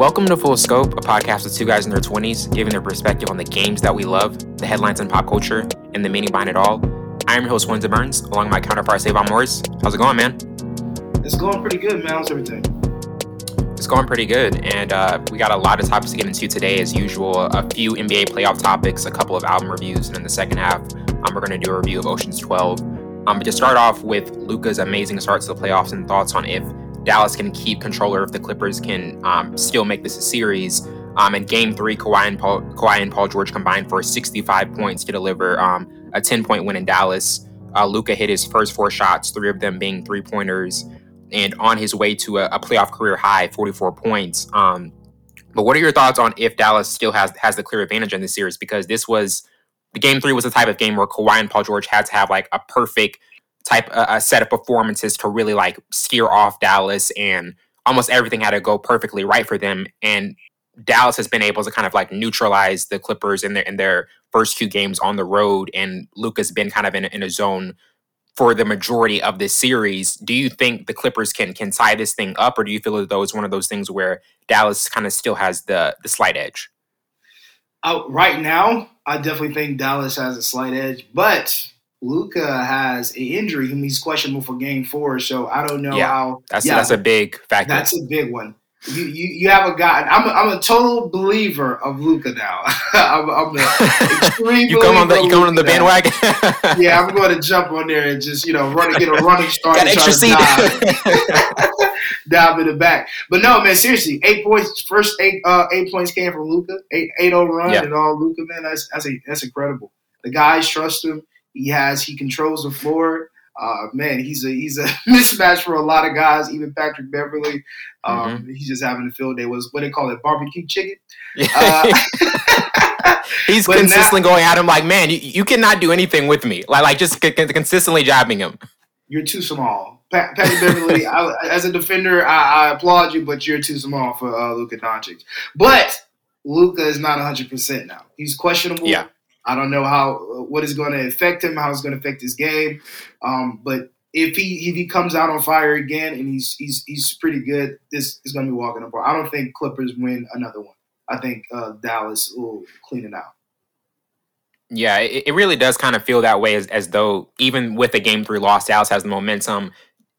Welcome to Full Scope, a podcast with two guys in their 20s giving their perspective on the games that we love, the headlines in pop culture, and the meaning behind it all. I'm your host, Windsor Burns, along with my counterpart, Savon Morris. How's it going, man? It's going pretty good, man. How's everything? It's going pretty good, and uh, we got a lot of topics to get into today, as usual. A few NBA playoff topics, a couple of album reviews, and in the second half, um, we're going to do a review of Ocean's 12. Um, but to start off with Luka's amazing start to the playoffs and thoughts on if Dallas can keep control or if the Clippers can um, still make this a series. Um, in Game Three, Kawhi and Paul, Kawhi and Paul George combined for 65 points to deliver um, a 10 point win in Dallas. Uh, Luka hit his first four shots, three of them being three pointers and on his way to a, a playoff career high, 44 points. Um, but what are your thoughts on if Dallas still has has the clear advantage in this series? Because this was the game three was the type of game where Kawhi and Paul George had to have like a perfect type a, a set of performances to really like steer off Dallas, and almost everything had to go perfectly right for them. And Dallas has been able to kind of like neutralize the Clippers in their in their first two games on the road, and Luka's been kind of in, in a zone for the majority of this series. Do you think the Clippers can can tie this thing up, or do you feel as though it's one of those things where Dallas kind of still has the the slight edge? Uh, right now, I definitely think Dallas has a slight edge, but Luka has an injury. And he's questionable for Game Four, so I don't know yeah, how. That's yeah, that's a big factor. That's a big one. You, you, you have a guy. I'm a, I'm a total believer of Luka now. I'm, I'm extreme. you come on the you come on the bandwagon. yeah, I'm going to jump on there and just you know run get a running start. Got extra seat. Dive, dive in the back. But no, man, seriously, eight points. First eight uh, eight points came from Luka. Eight eight zero run yeah. and all Luka. Man, that's that's a, that's incredible. The guys trust him. He has he controls the floor uh, man, he's a he's a mismatch for a lot of guys, even Patrick Beverley. Um, mm-hmm. He's just having a field day. Was what they call it, barbecue chicken. Uh, he's consistently now, going at him like, man, you, you cannot do anything with me. Like like just c- consistently jabbing him. You're too small. Pat, Patrick Beverley. I, as a defender, I, I, applaud you, but you're too small for uh, Luka Doncic. But Luka is not 100 percent now. He's questionable. Yeah. I don't know how what is going to affect him, how it's going to affect his game. Um, but if he if he comes out on fire again and he's he's he's pretty good, this is going to be walking apart. I don't think Clippers win another one. I think uh, Dallas will clean it out. Yeah, it, it really does kind of feel that way as, as though even with a game three loss, Dallas has the momentum.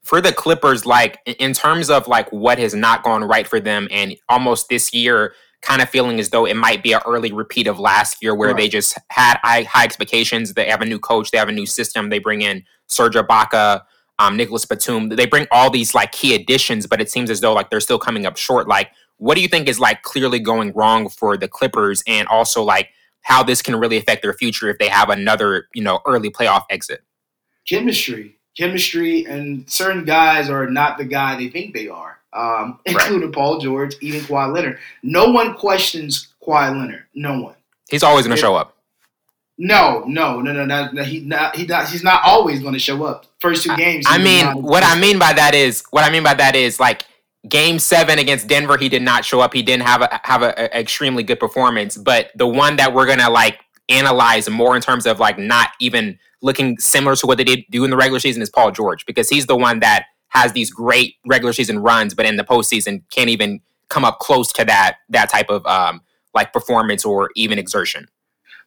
For the Clippers, like in terms of like what has not gone right for them, and almost this year, kind of feeling as though it might be an early repeat of last year where right. they just had high, high, expectations. They have a new coach, they have a new system. They bring in Serge Ibaka, um, Nicolas Batum. They bring all these like key additions, but it seems as though like they're still coming up short. Like, what do you think is like clearly going wrong for the Clippers, and also like how this can really affect their future if they have another you know early playoff exit? Chemistry, chemistry, and certain guys are not the guy they think they are um, including right. Paul George, even Kawhi Leonard. No one questions Kawhi Leonard. No one. He's always going to show up. No, no, no, no, no. no he not. He not. He's not always going to show up. First two games. I, mean, what I mean by that is, what I mean by that is, like Game Seven against Denver, he did not show up. He didn't have a have a, a extremely good performance. But the one that we're gonna like analyze more in terms of like not even looking similar to what they did do in the regular season is Paul George because he's the one that has these great regular season runs, but in the postseason can't even come up close to that that type of um, like performance or even exertion.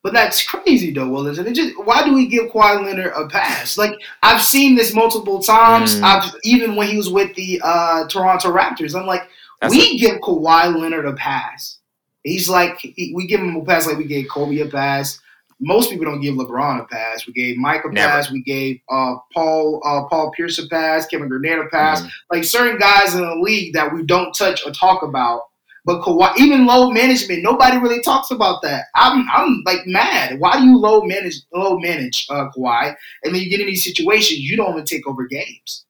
But that's crazy though, Will, isn't it? Just why do we give Kawhi Leonard a pass? Like I've seen this multiple times. Mm. I've even when he was with the uh, Toronto Raptors, I'm like, that's we a- give Kawhi Leonard a pass. He's like, we give him a pass like we gave Kobe a pass most people don't give LeBron a pass. We gave Mike a pass. We gave uh, Paul uh, Paul Pierce a pass. Kevin Garnett a pass. Mm-hmm. Like certain guys in the league that we don't touch or talk about. But Kawhi, even low management, nobody really talks about that. I'm I'm like mad. Why do you low manage low manage uh, Kawhi? And then you get in these situations, you don't even take over games.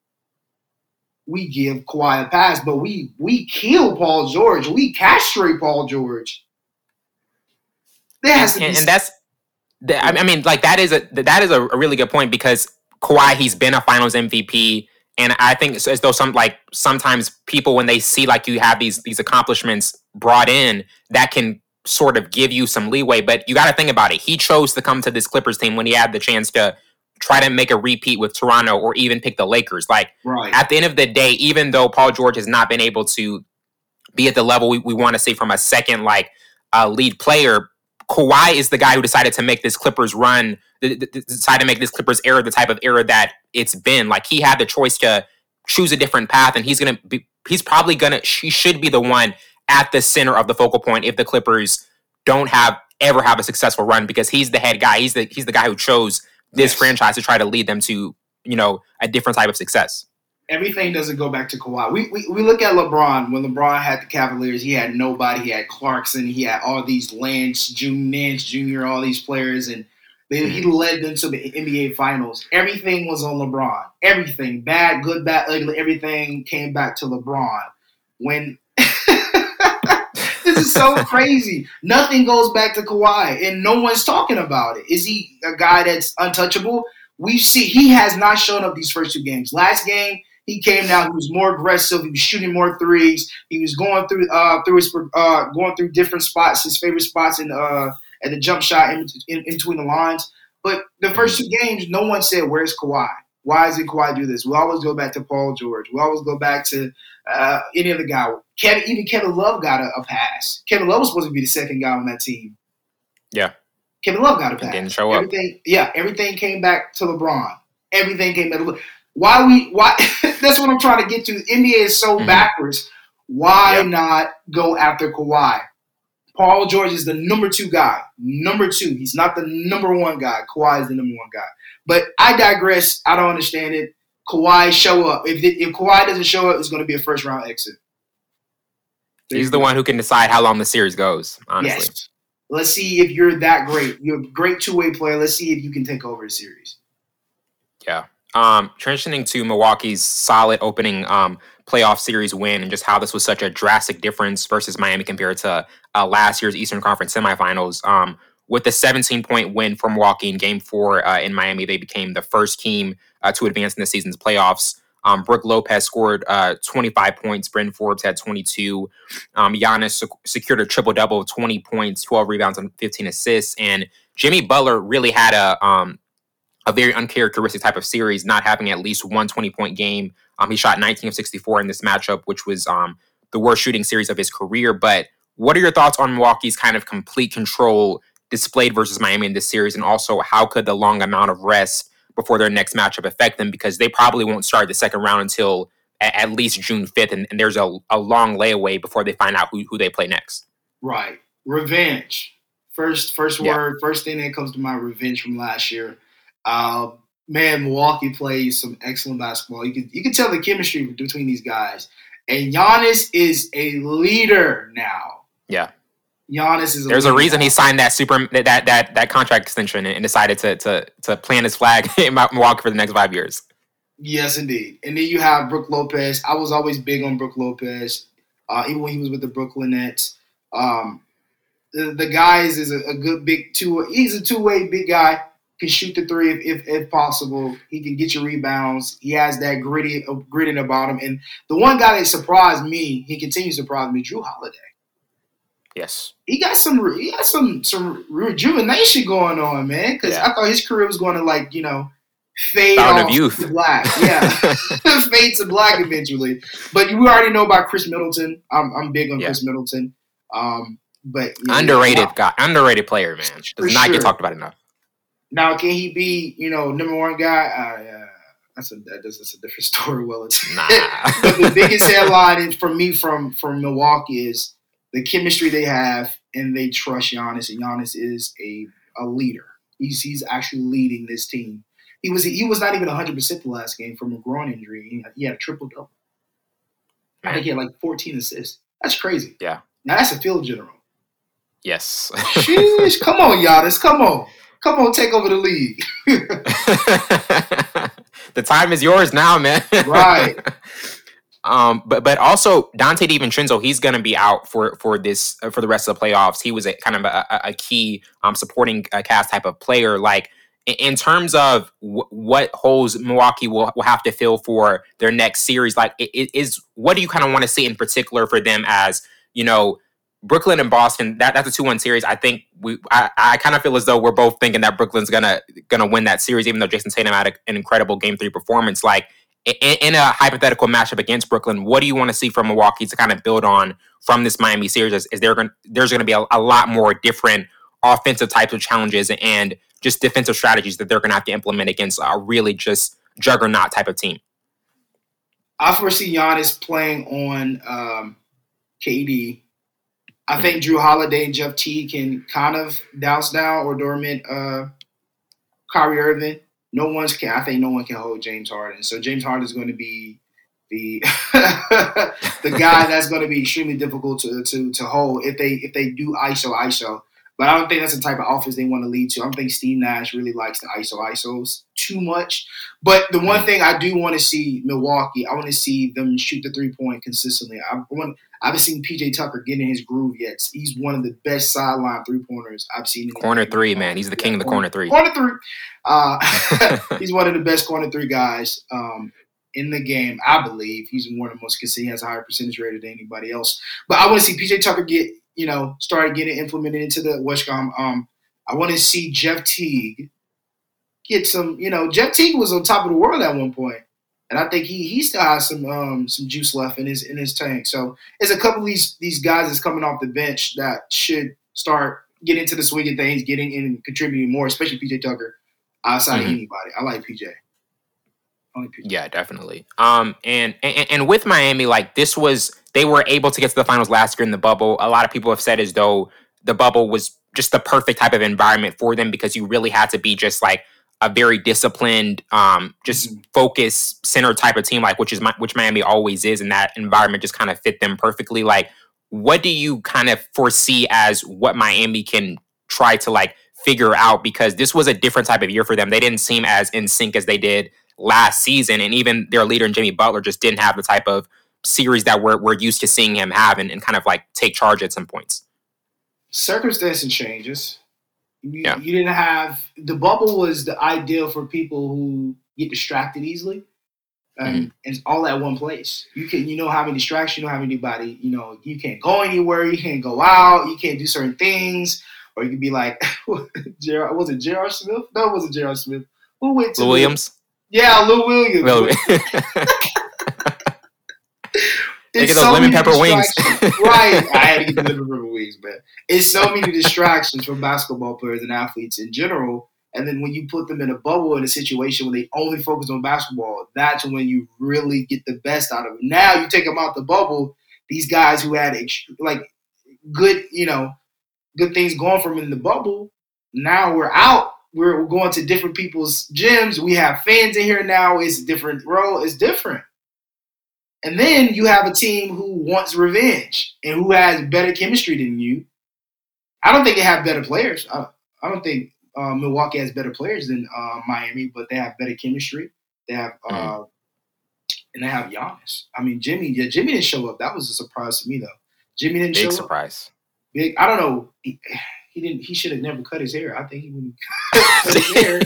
We give Kawhi a pass, but we we kill Paul George. We castrate Paul George. There has to be and, and that's I mean, like that is a that is a really good point because Kawhi he's been a Finals MVP, and I think as though some like sometimes people when they see like you have these these accomplishments brought in that can sort of give you some leeway. But you got to think about it. He chose to come to this Clippers team when he had the chance to try to make a repeat with Toronto or even pick the Lakers. Like right. at the end of the day, even though Paul George has not been able to be at the level we, we want to see from a second like uh, lead player. Kawhi is the guy who decided to make this Clippers run, decided to make this Clippers era the type of era that it's been. Like he had the choice to choose a different path, and he's gonna be, he's probably gonna, she should be the one at the center of the focal point if the Clippers don't have ever have a successful run because he's the head guy. He's the he's the guy who chose this yes. franchise to try to lead them to you know a different type of success everything doesn't go back to Kawhi. We, we, we look at LeBron. When LeBron had the Cavaliers, he had nobody. He had Clarkson. He had all these Lance, June, Nance Jr., all these players, and they, he mm-hmm. led them to the NBA Finals. Everything was on LeBron. Everything, bad, good, bad, ugly, everything came back to LeBron. When this is so crazy, nothing goes back to Kawhi, and no one's talking about it. Is he a guy that's untouchable? We see he has not shown up these first two games. Last game, he came down. He was more aggressive. He was shooting more threes. He was going through uh, through his uh, going through different spots, his favorite spots in uh, at the jump shot in, in, in between the lines. But the first two games, no one said, "Where's Kawhi? Why does Kawhi do this?" We always go back to Paul George. We always go back to uh, any other guy. Kevin, even Kevin Love got a, a, pass. Kevin Love was supposed to be the second guy on that team. Yeah. Kevin Love got a pass. didn't show everything, up. Yeah, everything came back to LeBron. Everything came back. Why we why that's what I'm trying to get to. NBA is so mm-hmm. backwards. Why yep. not go after Kawhi? Paul George is the number two guy. Number two. He's not the number one guy. Kawhi is the number one guy. But I digress. I don't understand it. Kawhi show up. If if Kawhi doesn't show up, it's going to be a first round exit. There He's the one who can decide how long the series goes. Honestly. Yes. Let's see if you're that great. You're a great two way player. Let's see if you can take over a series. Yeah. Um, transitioning to Milwaukee's solid opening um, playoff series win and just how this was such a drastic difference versus Miami compared to uh, last year's Eastern Conference semifinals. Um, with the 17 point win for Milwaukee in game four uh, in Miami, they became the first team uh, to advance in the season's playoffs. Um, Brook Lopez scored uh, 25 points. Bryn Forbes had 22. Um, Giannis sec- secured a triple double of 20 points, 12 rebounds, and 15 assists. And Jimmy Butler really had a um, a very uncharacteristic type of series, not having at least one 20 point game. Um, he shot 19 of 64 in this matchup, which was um, the worst shooting series of his career. But what are your thoughts on Milwaukee's kind of complete control displayed versus Miami in this series? And also, how could the long amount of rest before their next matchup affect them? Because they probably won't start the second round until at, at least June 5th. And, and there's a, a long layaway before they find out who, who they play next. Right. Revenge. First, first word, first thing that comes to mind, revenge from last year. Uh, man, Milwaukee plays some excellent basketball. You can you can tell the chemistry between these guys. And Giannis is a leader now. Yeah. Giannis is. A There's a reason now. he signed that super that that that contract extension and decided to to to plant his flag in Milwaukee for the next five years. Yes, indeed. And then you have Brook Lopez. I was always big on Brook Lopez, uh, even when he was with the Brooklyn Nets. Um, the, the guys is a, a good big two. He's a two way big guy can shoot the three if, if, if, possible. He can get your rebounds. He has that gritty uh, grit in the bottom. And the one guy that surprised me, he continues to surprise me, Jrue Holiday. Yes, he got some he got some some rejuvenation going on, man. Because yeah. I thought his career was going to like you know fade Fountain off of youth. to black. Yeah, fade to black eventually. But we already know about Khris Middleton. I'm I'm big on yeah. Khris Middleton. Um, but know, underrated guy, underrated player, man. Does not sure. get talked about enough. Now, can he be, you know, number one guy? Uh, that's a that's, that's a different story. Well, it's nah. but the biggest headline for me from from Milwaukee is the chemistry they have, and they trust Giannis, and Giannis is a a leader. He's he's actually leading this team. He was he was not even 100 percent the last game from a groin injury. He had, he had a triple double. I think he had like 14 assists. That's crazy. Yeah. Now that's a field general. Yes. Sheesh, come on, Giannis, come on. Come on, take over the league. the time is yours now, man. right. Um, but but also Donte DiVincenzo, he's going to be out for for this uh, for the rest of the playoffs. He was a kind of a, a key um, supporting uh, cast type of player. Like in terms of w- what holes Milwaukee will, will have to fill for their next series, like it, it is what do you kind of want to see in particular for them as you know Brooklyn and Boston, that, that's a two-one series. I think we, I, I kind of feel as though we're both thinking that Brooklyn's gonna gonna win that series, even though Jayson Tatum had a, an incredible Game Three performance. Like in, in, a hypothetical matchup against Brooklyn, what do you want to see from Milwaukee to kind of build on from this Miami series? Is, is there gonna, there's going to be a, a, lot more different offensive types of challenges and just defensive strategies that they're going to have to implement against a really just juggernaut type of team? I foresee Giannis playing on um, KD. I think Jrue Holiday and Jeff Teague can kind of douse down or dormant uh, Kyrie Irving no one's can. I think no one can hold James Harden. So James Harden is going to be the the guy that's going to be extremely difficult to, to to hold if they if they do ISO ISO. But I don't think that's the type of offense they want to lead to. I don't think Steve Nash really likes the ISO ISOs too much. But the one thing I do want to see Milwaukee, I want to see them shoot the three point consistently. I want I haven't seen PJ Tucker get in his groove yet. He's one of the best sideline three pointers I've seen. corner three, man. He's the king yeah, of the corner, corner three. Corner three. Uh, he's one of the best corner three guys um, in the game, I believe. He's one of the most consistent. He has a higher percentage rate than anybody else. But I want to see PJ Tucker get you know, started getting implemented into the WestCom. Um, I want to see Jeff Teague get some. You know, Jeff Teague was on top of the world at one point, and I think he he still has some um some juice left in his in his tank. So there's a couple of these these guys that's coming off the bench that should start getting into the swing of things, getting in and contributing more, especially PJ Tucker outside mm-hmm. of anybody. I like PJ. Yeah, definitely. Um, and, and and with Miami, like this was they were able to get to the finals last year in the bubble. A lot of people have said as though the bubble was just the perfect type of environment for them because you really had to be just like a very disciplined, um, just mm-hmm. focus center type of team, like which is my, which Miami always is, and that environment just kind of fit them perfectly. Like, what do you kind of foresee as what Miami can try to like figure out? Because this was a different type of year for them. They didn't seem as in sync as they did last season, and even their leader Jimmy Butler just didn't have the type of series that we're we're used to seeing him have and, and kind of like take charge at some points. Circumstances changes. You, yeah. you didn't have the bubble was the ideal for people who get distracted easily. Um, mm-hmm. and it's all at one place. You can, you know, have any distraction, you don't have anybody, you know, you can't go anywhere, you can't go out, you can't do certain things, or you can be like, Gerard, was it Gerard Smith? No, it wasn't Gerard Smith. Who went to Williams? Yeah, Lou Williams. Lou. Get those so lemon pepper wings. right. I had to get the lemon pepper wings, man. It's so many distractions from basketball players and athletes in general. And then when you put them in a bubble in a situation where they only focus on basketball, that's when you really get the best out of them. Now you take them out the bubble, these guys who had like good, you know, good things going from in the bubble, now we're out we're, we're going to different people's gyms. We have fans in here now. It's a different role. It's different. And then you have a team who wants revenge and who has better chemistry than you. I don't think they have better players. I, I don't think uh, Milwaukee has better players than uh, Miami, but they have better chemistry. They have, uh, mm. and they have Giannis. I mean, Jimmy. Yeah, Jimmy didn't show up. That was a surprise to me, though. Jimmy didn't Big show surprise. up. Big. I don't know. He, he didn't. He should have never cut his hair. I think he would cut his hair.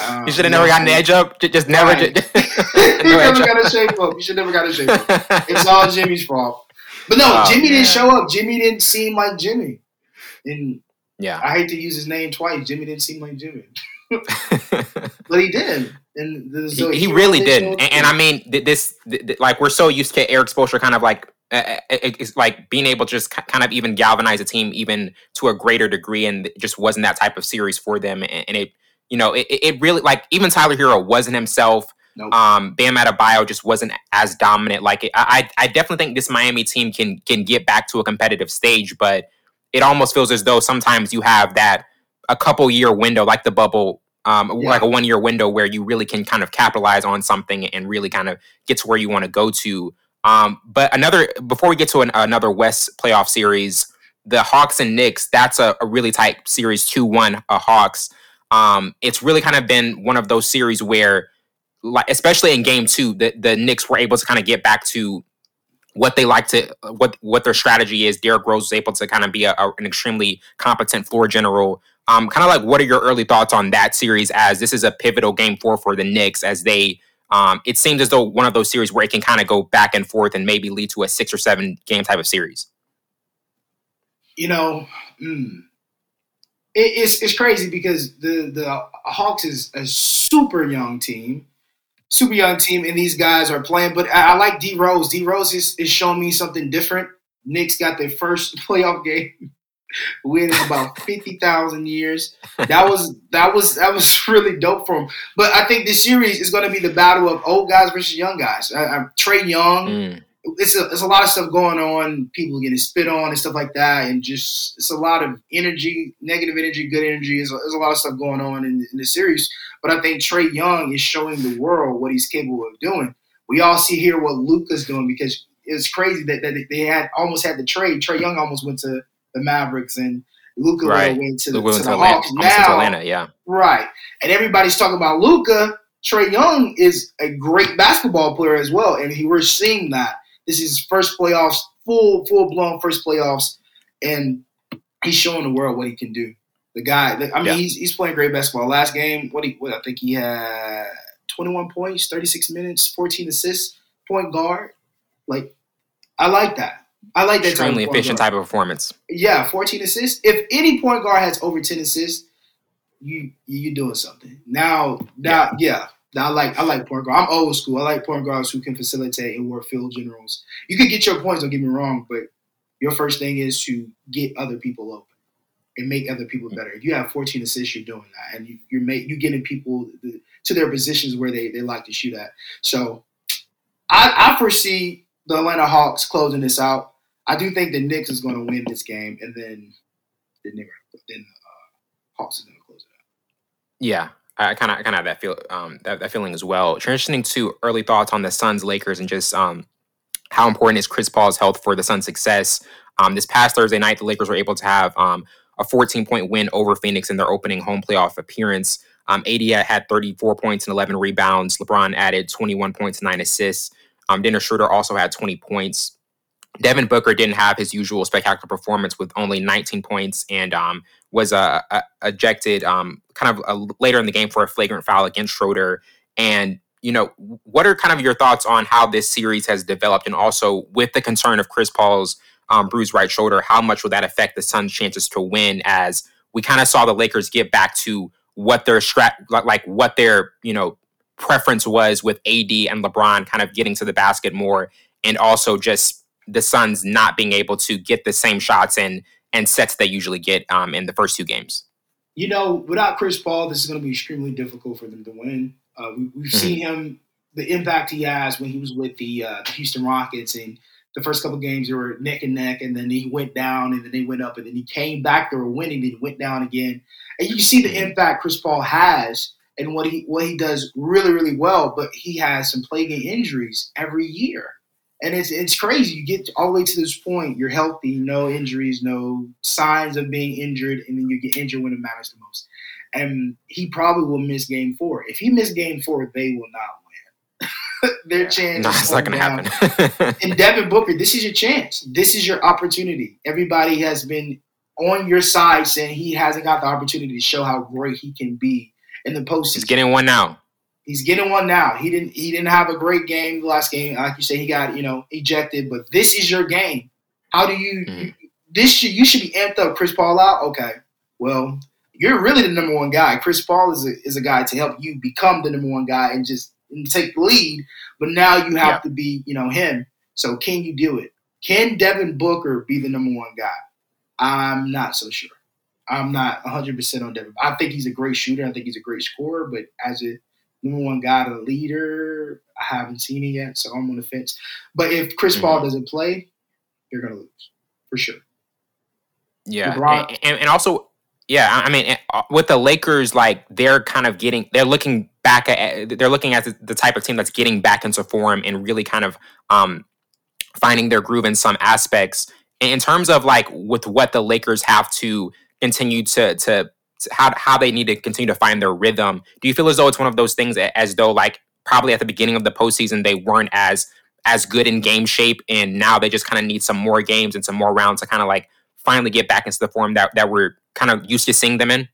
Um, you should have never gotten the edge up. Just, never. Right. Just, no never got a shape up. You should never got a shape up. It's all Jimmy's fault. But no, oh, Jimmy man. didn't show up. Jimmy didn't seem like Jimmy. And yeah, I hate to use his name twice. Jimmy didn't seem like Jimmy, but he did. And he, he really did. And, and, I mean, this, this, like, we're so used to Erik Spoelstra kind of like it's like being able to just kind of even galvanize a team even to a greater degree and it just wasn't that type of series for them and it you know it, it really like even tyler Herro wasn't himself nope. um bam Adebayo just wasn't as dominant like I, I definitely think this miami team can can get back to a competitive stage but it almost feels as though sometimes you have that a couple year window like the bubble um, yeah. like a one year window where you really can kind of capitalize on something and really kind of get to where you want to go to um, but another before we get to an, another West playoff series, the Hawks and Knicks, that's a, a really tight series, two one uh, Hawks. Um, it's really kind of been one of those series where, like, especially in Game Two, the the Knicks were able to kind of get back to what they like to what what their strategy is. Derrick Rose was able to kind of be a, a, an extremely competent floor general. Um, kind of like, what are your early thoughts on that series? As this is a pivotal game four for the Knicks, as they um, it seems as though one of those series where it can kind of go back and forth and maybe lead to a six or seven game type of series. You know, mm, it, it's it's crazy because the the Hawks is a super young team, super young team, and these guys are playing. But I, I like D Rose. D Rose is, is showing me something different. Knicks got their first playoff game win in about fifty thousand years. That was that was that was really dope for him. But I think this series is going to be the battle of old guys versus young guys. I, I, Trae Young. Mm. It's a, it's a lot of stuff going on. People getting spit on and stuff like that, and just it's a lot of energy, negative energy, good energy. There's a, there's a lot of stuff going on in, in the series. But I think Trae Young is showing the world what he's capable of doing. We all see here what Luka's doing because it's crazy that, that they had almost had the trade. Trae Young almost went to the Mavericks and Luka right. went to, Luka to the Atlanta, Hawks. Now, Atlanta, yeah, right. And everybody's talking about Luka. Trae Young is a great basketball player as well, and he, we're seeing that. This is his first playoffs, full full blown first playoffs, and he's showing the world what he can do. The guy, I mean, yeah. he's he's playing great basketball. Last game, what he, what I think he had 21 points, 36 minutes, 14 assists, point guard. Like, I like that. I like that extremely type efficient type of performance. Yeah, 14 assists. If any point guard has over 10 assists, you you doing something. Now, now, yeah. yeah. I like I like point guard. I'm old school. I like point guards who can facilitate and work field generals. You can get your points. Don't get me wrong, but your first thing is to get other people open and make other people mm. better. If you have 14 assists, you're doing that, and you, you're make, you're getting people to their positions where they, they like to shoot at. So I, I foresee the Atlanta Hawks closing this out. I do think the Knicks is going to win this game, and then the Knicks, then uh, Hawks is going to close it out. Yeah, I kind of kind of have that feel um, that, that feeling as well. Transitioning to early thoughts on the Suns Lakers and just um, how important is Chris Paul's health for the Suns' success. Um, this past Thursday night, the Lakers were able to have um, a 14 point win over Phoenix in their opening home playoff appearance. Um, AD had 34 points and 11 rebounds. LeBron added 21 points nine assists. Um, Dennis Schroeder also had 20 points. Devin Booker didn't have his usual spectacular performance with only 19 points and um, was uh, uh, ejected um, kind of uh, later in the game for a flagrant foul against Schroeder. And, you know, what are kind of your thoughts on how this series has developed? And also with the concern of Chris Paul's um, bruised right shoulder, how much will that affect the Suns' chances to win as we kind of saw the Lakers get back to what their like what their, you know, preference was with AD and LeBron kind of getting to the basket more and also just the Suns not being able to get the same shots and and sets they usually get um, in the first two games. You know, without Chris Paul, this is going to be extremely difficult for them to win. Uh, we, have mm-hmm. seen him, the impact he has when he was with the, uh, the Houston Rockets, and the first couple games they were neck and neck, and then he went down, and then they went up, and then he came back. They were winning, then he went down again, and you can see the mm-hmm. impact Chris Paul has and what he what he does really really well. But he has some plaguing injuries every year and it's it's crazy. You get all the way to this point, you're healthy, no injuries, no signs of being injured, and then you get injured when it matters the most. And he probably will miss game four. If he missed game four, they will not win. Their chance. No, it's not going to happen. and Devin Booker, this is your chance. This is your opportunity. Everybody has been on your side saying he hasn't got the opportunity to show how great he can be in the postseason. He's getting one now. He's getting one now. He didn't he didn't have a great game the last game. Like you say, he got, you know, ejected, but this is your game. How do you, mm-hmm. you this should you should be amped up Chris Paul out? Okay. Well, you're really the number one guy. Chris Paul is a, is a guy to help you become the number one guy and just and take the lead. But now you have yeah. to be, you know, him. So can you do it? Can Devin Booker be the number one guy? I'm not so sure. I'm not 100% on Devin. I think he's a great shooter. I think he's a great scorer. But as a number one guy, a leader. I haven't seen it yet, so I'm on the fence. But if Chris mm-hmm. Paul doesn't play, you're gonna lose for sure. Yeah, and, and, also, yeah, I mean, uh, with the Lakers, like they're kind of getting, they're looking back at, they're looking at the, the type of team that's getting back into form and really kind of um, finding their groove in some aspects. In terms of like with what the Lakers have to continue to to how how they need to continue to find their rhythm. Do you feel as though it's one of those things as though like probably at the beginning of the postseason they weren't as as good in game shape, and now they just kind of need some more games and some more rounds to kind of like finally get back into the form that that we're kind of used to seeing them in.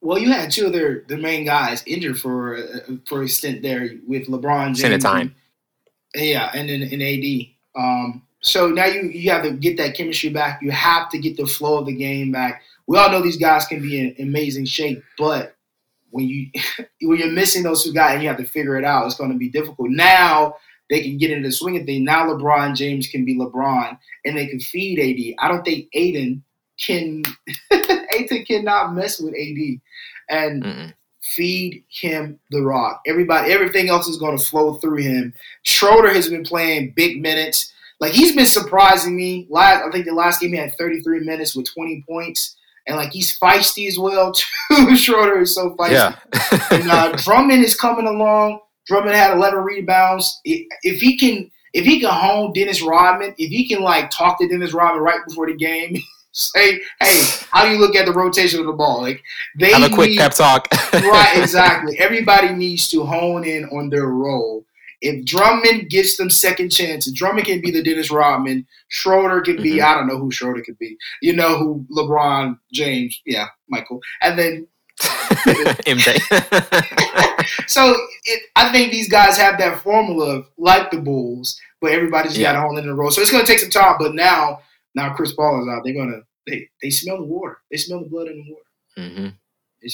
Well, you had two of their the main guys injured for uh, for a stint there with LeBron James. Stint time. yeah, and then in AD. Um, so now you you have to get that chemistry back. You have to get the flow of the game back we all know these guys can be in amazing shape, but when you when you're missing those two guys and you have to figure it out, it's going to be difficult. Now they can get into the swing of things. Now LeBron James can be LeBron and they can feed AD. I don't think Ayton can Ayton cannot mess with AD and Mm-mm. feed him the rock. Everybody, everything else is going to flow through him. Schroeder has been playing big minutes. Like he's been surprising me. Last, I think the last game he had 33 minutes with 20 points and like he's feisty as well too. Schroeder is so feisty. Yeah. and uh, Drummond is coming along. Drummond had 11 rebounds. If he can, if he can hone Dennis Rodman, if he can like talk to Dennis Rodman right before the game, say, "Hey, how do you look at the rotation of the ball?" Like they have a quick need, pep talk. right, exactly. Everybody needs to hone in on their role. If Drummond gets them second chances, Drummond can be the Dennis Rodman. Schroeder can be, mm-hmm. I don't know who Schroeder could be. You know who LeBron James, yeah, Michael. And then MJ. so it, I think these guys have that formula of, like the Bulls, but everybody's yeah. got a hole in the road. So it's going to take some time. But now, now Chris Paul is out. They're going to they they smell the water. They smell the blood in the water. Mm-hmm.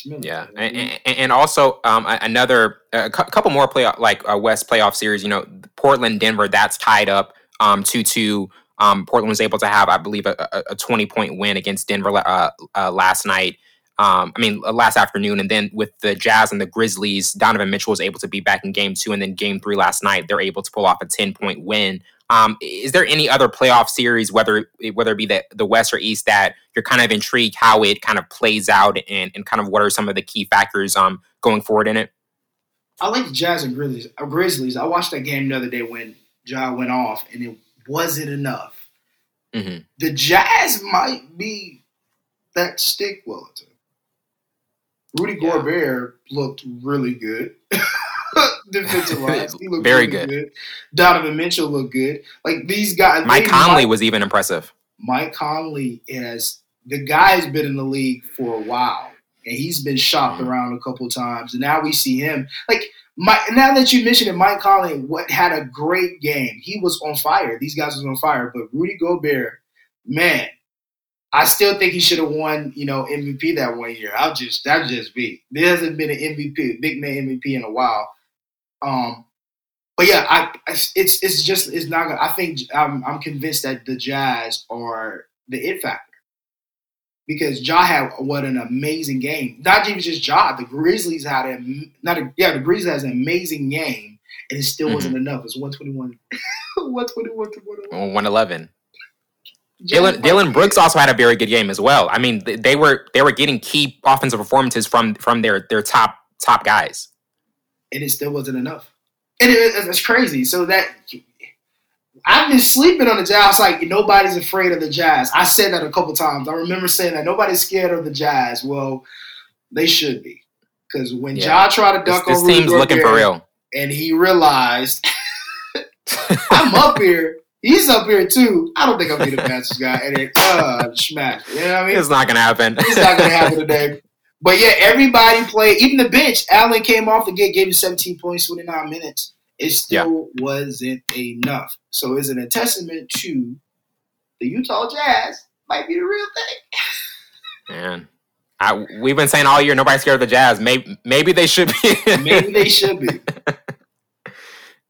Yeah, and, and, and, also um, another a couple more playoff like uh, West playoff series. You know, Portland, Denver, that's tied up um, two two. Um, Portland was able to have, I believe, a, a twenty point win against Denver uh, uh, last night. Um, I mean, uh, last afternoon, and then with the Jazz and the Grizzlies, Donovan Mitchell was able to be back in Game Two, and then Game Three last night, they're able to pull off a ten point win um, is there any other playoff series, whether whether it be the, the West or East, that you're kind of intrigued how it kind of plays out and, and kind of what are some of the key factors um, going forward in it? I like the Jazz and Grizzlies. Uh, Grizzlies. I watched that game the other day when Ja went off, and it wasn't enough. Mm-hmm. The Jazz might be that stick Wellington. Rudy yeah. Gobert looked really good. defensive wise. He looked very good. good. Donovan Mitchell looked good. Like these guys. Mike Conley was even impressive. Mike Conley has the guy's been in the league for a while, and he's been shopped mm-hmm. around a couple times, and now we see him like. My, now that you mentioned it, Mike Conley what had a great game. He was on fire. These guys was on fire. But Rudy Gobert, man, I still think he should have won, you know, MVP that one year. I'll just that just be. There hasn't been an MVP, big man MVP in a while. Um, but yeah, I, it's it's just it's not. Gonna, I think I'm I'm convinced that the Jazz are the it factor because Ja had what an amazing game. Not even just Ja, the Grizzlies had a not a, yeah the Grizzlies has an amazing game, and it still mm-hmm. wasn't enough. It's 121, 121 to 111. Dylan Dillon Brooks also had a very good game as well. I mean, they were they were getting key offensive performances from from their their top top guys and it still wasn't enough. And it, it's crazy. So that I've been sleeping on the Jazz. Like nobody's afraid of the Jazz. I said that a couple times. I remember saying that nobody's scared of the Jazz. Well, they should be, because when yeah. Ja tried to dunk this, this team's looking for real, and he realized I'm up here. He's up here too. I don't think I'll be the fastest guy. And it uh, smash. You know what I mean? It's not gonna happen. It's not gonna happen today. But yeah, everybody played. Even the bench, Allen came off the gate, gave him 17 points, 29 minutes. It still yeah. wasn't enough. So is it a testament to the Utah Jazz might be the real thing. Man. I, we've been saying all year nobody's scared of the Jazz. Maybe maybe they should be. maybe they should be.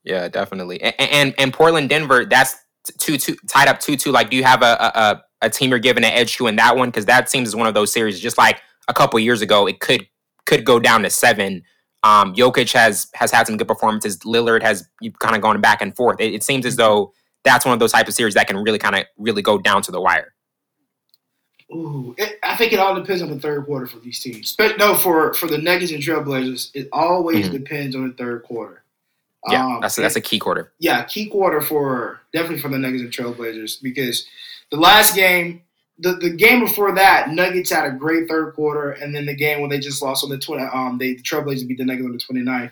yeah, definitely. And, and, and Portland Denver, that's two two tied up two two. Like, do you have a a, a team you're giving an edge to in that one? Because that seems one of those series, just like a couple years ago, it could could go down to seven. Um, Jokic has has had some good performances. Lillard has kind of gone back and forth. It, it, seems as though that's one of those type of series that can really kind of really go down to the wire. Ooh, it, I think it all depends on the third quarter for these teams. But no, for for the Nuggets and Trailblazers, it always mm-hmm. depends on the third quarter. Yeah, um, that's a, that's a key quarter. Yeah, key quarter for definitely for the Nuggets and Trailblazers because the last game the, the game before that, Nuggets had a great third quarter, and then the game when they just lost on the twenty, um, they the Trailblazers beat the Nuggets on the 29th.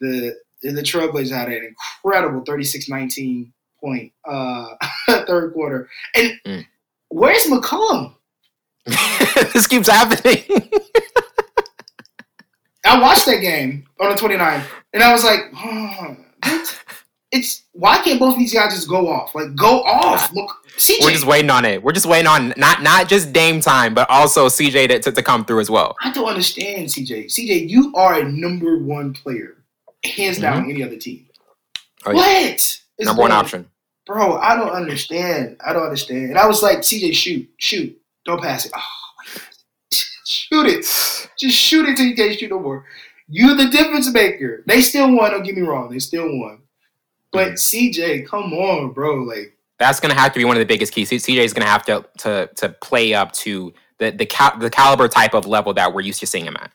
The the Trailblazers had an incredible 36-19 point uh, third quarter. And mm. where's McCollum? this keeps happening. I watched that game on the 29th, and I was like, oh, it's why can't both of these guys just go off? Like go off. Look, CJ. We're just waiting on it. We're just waiting on not not just Dame time, but also CJ to, to, to come through as well. I don't understand CJ. CJ, you are a number one player, hands mm-hmm. down any other team. Oh, yeah. What? number one option. Bro, I don't understand. I don't understand. And I was like, CJ, shoot, shoot, don't pass it. Oh, shoot it. Just shoot it till you can't shoot no more. You're the difference maker. They still won. Don't get me wrong. They still won. But mm-hmm. CJ, come on, bro. Like that's gonna have to be one of the biggest keys. CJ is gonna have to to to play up to the the cal- the caliber type of level that we're used to seeing him at.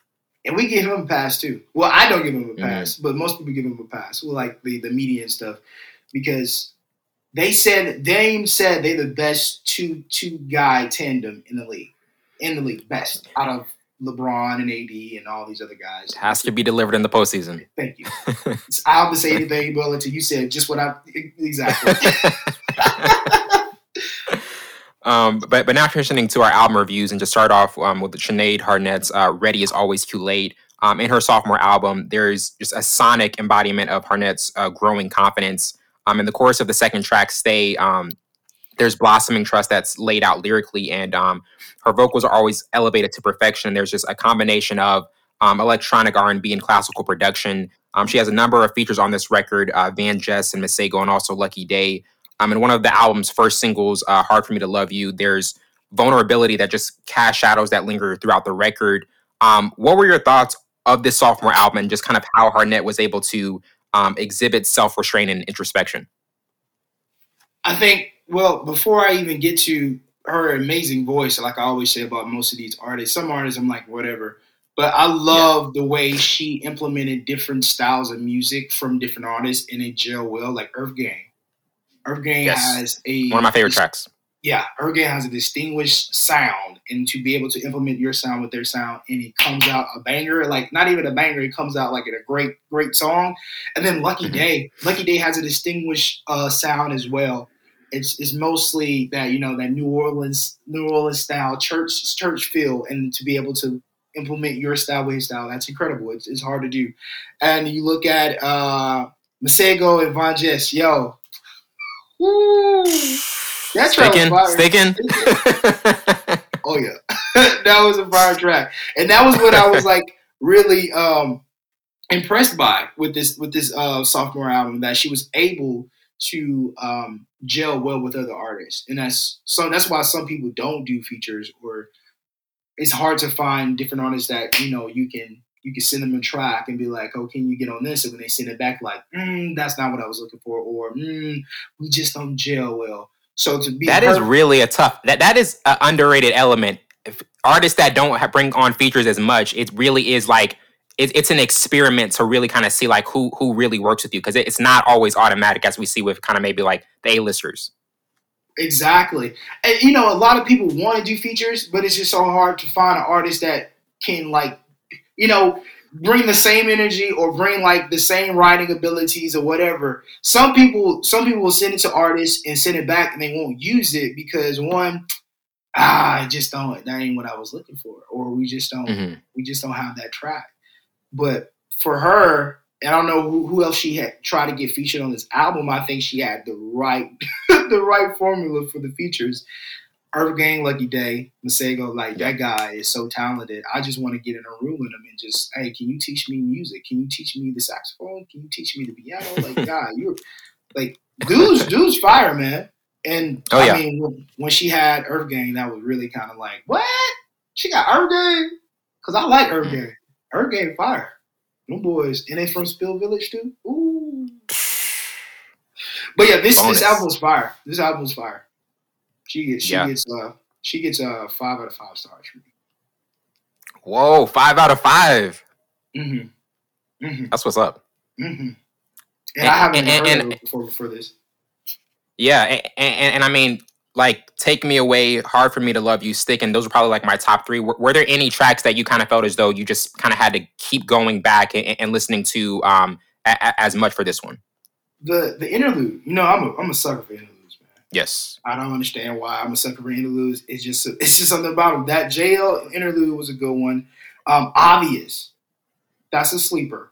And we give him a pass too. Well, I don't give him a mm-hmm. pass, mm-hmm. but most people give him a pass. Well, like the the media and stuff, because they said Dame said they're the best two two guy tandem in the league, in the league, best out of LeBron and AD and all these other guys. It has to be delivered in the postseason. Thank you. I'll say anything, Bill, until you said just what I exactly. um, but but now transitioning to our album reviews and to start off um, with Sinead Harnett's uh, "Ready Is Always Too Late." Um, in her sophomore album, there's just a sonic embodiment of Harnett's uh, growing confidence. Um, in the course of the second track, "Stay," um, there's blossoming trust that's laid out lyrically and um, her vocals are always elevated to perfection. There's just a combination of um, electronic r&b and classical production. Um, she has a number of features on this record uh, van jess and masego and also lucky daye um, and one of the album's first singles uh, hard for me to love you there's vulnerability that just cast shadows that linger throughout the record. Um, what were your thoughts of this sophomore album and just kind of how harnett was able to um, exhibit self-restraint and introspection? I think well, before I even get to her amazing voice, like I always say about most of these artists, some artists I'm like, whatever. But I love yeah. the way she implemented different styles of music from different artists and it gel well, like Earth Gang. Earth Gang yes. has a one of my favorite tracks. Yeah, Earth Gang has a distinguished sound, and to be able to implement your sound with their sound, and it comes out a banger, like not even a banger, it comes out like in a great, great song. And then Lucky mm-hmm. Daye, Lucky Daye has a distinguished uh, sound as well it's, it's mostly that you know that New Orleans New Orleans style church church feel, and to be able to implement your style with his style, that's incredible. It's, it's hard to do. And you look at uh, Masego and Van Jess, yo, woo, that's sticking, sticking. oh yeah, that was a fire track, and that was what I was like really um impressed by with this with this uh sophomore album that she was able to um, gel well with other artists, and that's so that's why some people don't do features, or it's hard to find different artists that you know you can you can send them a track and be like, "Oh, can you get on this?" And when they send it back, like, mm, "That's not what I was looking for," or mm, "We just don't gel well." So to be that is really a tough that that is an underrated element. If artists that don't bring on features as much, it really is like it, it's an experiment to really kind of see like who who really works with you because it's not always automatic as we see with kind of maybe like the A-listers. Exactly, and you know a lot of people want to do features, but it's just so hard to find an artist that can like you know bring the same energy or bring like the same writing abilities or whatever. Some people some people will send it to artists and send it back and they won't use it because one ah I just don't that ain't what I was looking for or we just don't mm-hmm. we just don't have that track. But for her, I don't know who, who else she had tried to get featured on this album. I think she had the right the right formula for the features. Earth Gang, Lucky Daye, Masego, like that guy is so talented. I just want to get in a room with him and just, hey, can you teach me music? Can you teach me the saxophone? Can you teach me the piano? Like, God, you're like, dude's dude's fire, man. And oh, I yeah. mean, when, when, she had Earth Gang, that was really kind of like, what? She got Earth Gang? Because I like Earth mm. Gang. Her game fire. Them boys, and they from Spillage Village too. Ooh. But yeah, this Bonus. this album's fire. This album's fire. She gets she yeah. gets uh she gets a uh, five out of five stars for me. Whoa, five out of 5 mm-hmm. Mm-hmm. That's what's up. Mm-hmm. And, and, I haven't and, heard and, it before before this. Yeah, and, and, I mean, like take me away hard for me to love you stick and those are probably like my top three. Were, were there any tracks that you kind of felt as though you just kind of had to keep going back and, and listening to um a, a, as much for this one? The the interlude you know i'm a, I'm a sucker for interludes man. Yes. I don't understand why i'm a sucker for interludes. It's just it's just something about them that jail interlude was a good one. Um obvious. That's a sleeper.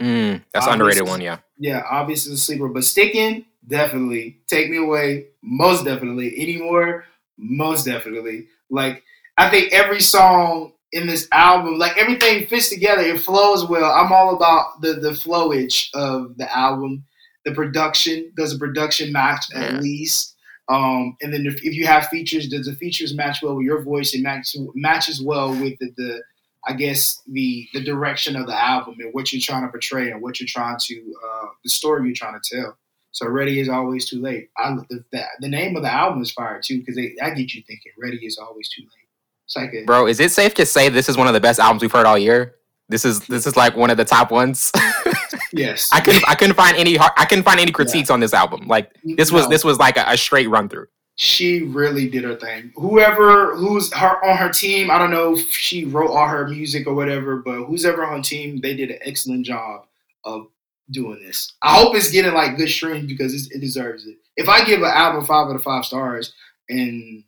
Mm, that's obvious underrated one yeah. Yeah, obviously a sleeper, but sticking definitely. Take me away, most definitely. Anymore, most definitely. Like I think every song in this album, like everything fits together. It flows well. I'm all about the the flowage of the album. The production does the production match at least. Um, and then if, if, you have features, does the features match well with your voice? It match, matches well with the, the I guess the the direction of the album and what you're trying to portray and what you're trying to uh, the story you're trying to tell. So ready is always too late. I the, the, the name of the album is fire too because that get you thinking. Ready is always too late. It's like a, bro. Is it safe to say this is one of the best albums we've heard all year? This is this is like one of the top ones. yes, I couldn't I couldn't find any I couldn't find any critiques yeah. on this album. Like this was no. this was like a, a straight run through she really did her thing. Whoever who's her on her team, I don't know if she wrote all her music or whatever, but who's ever on team, they did an excellent job of doing this. I hope it's getting like good streams because it deserves it. If I give an album five out of five stars, and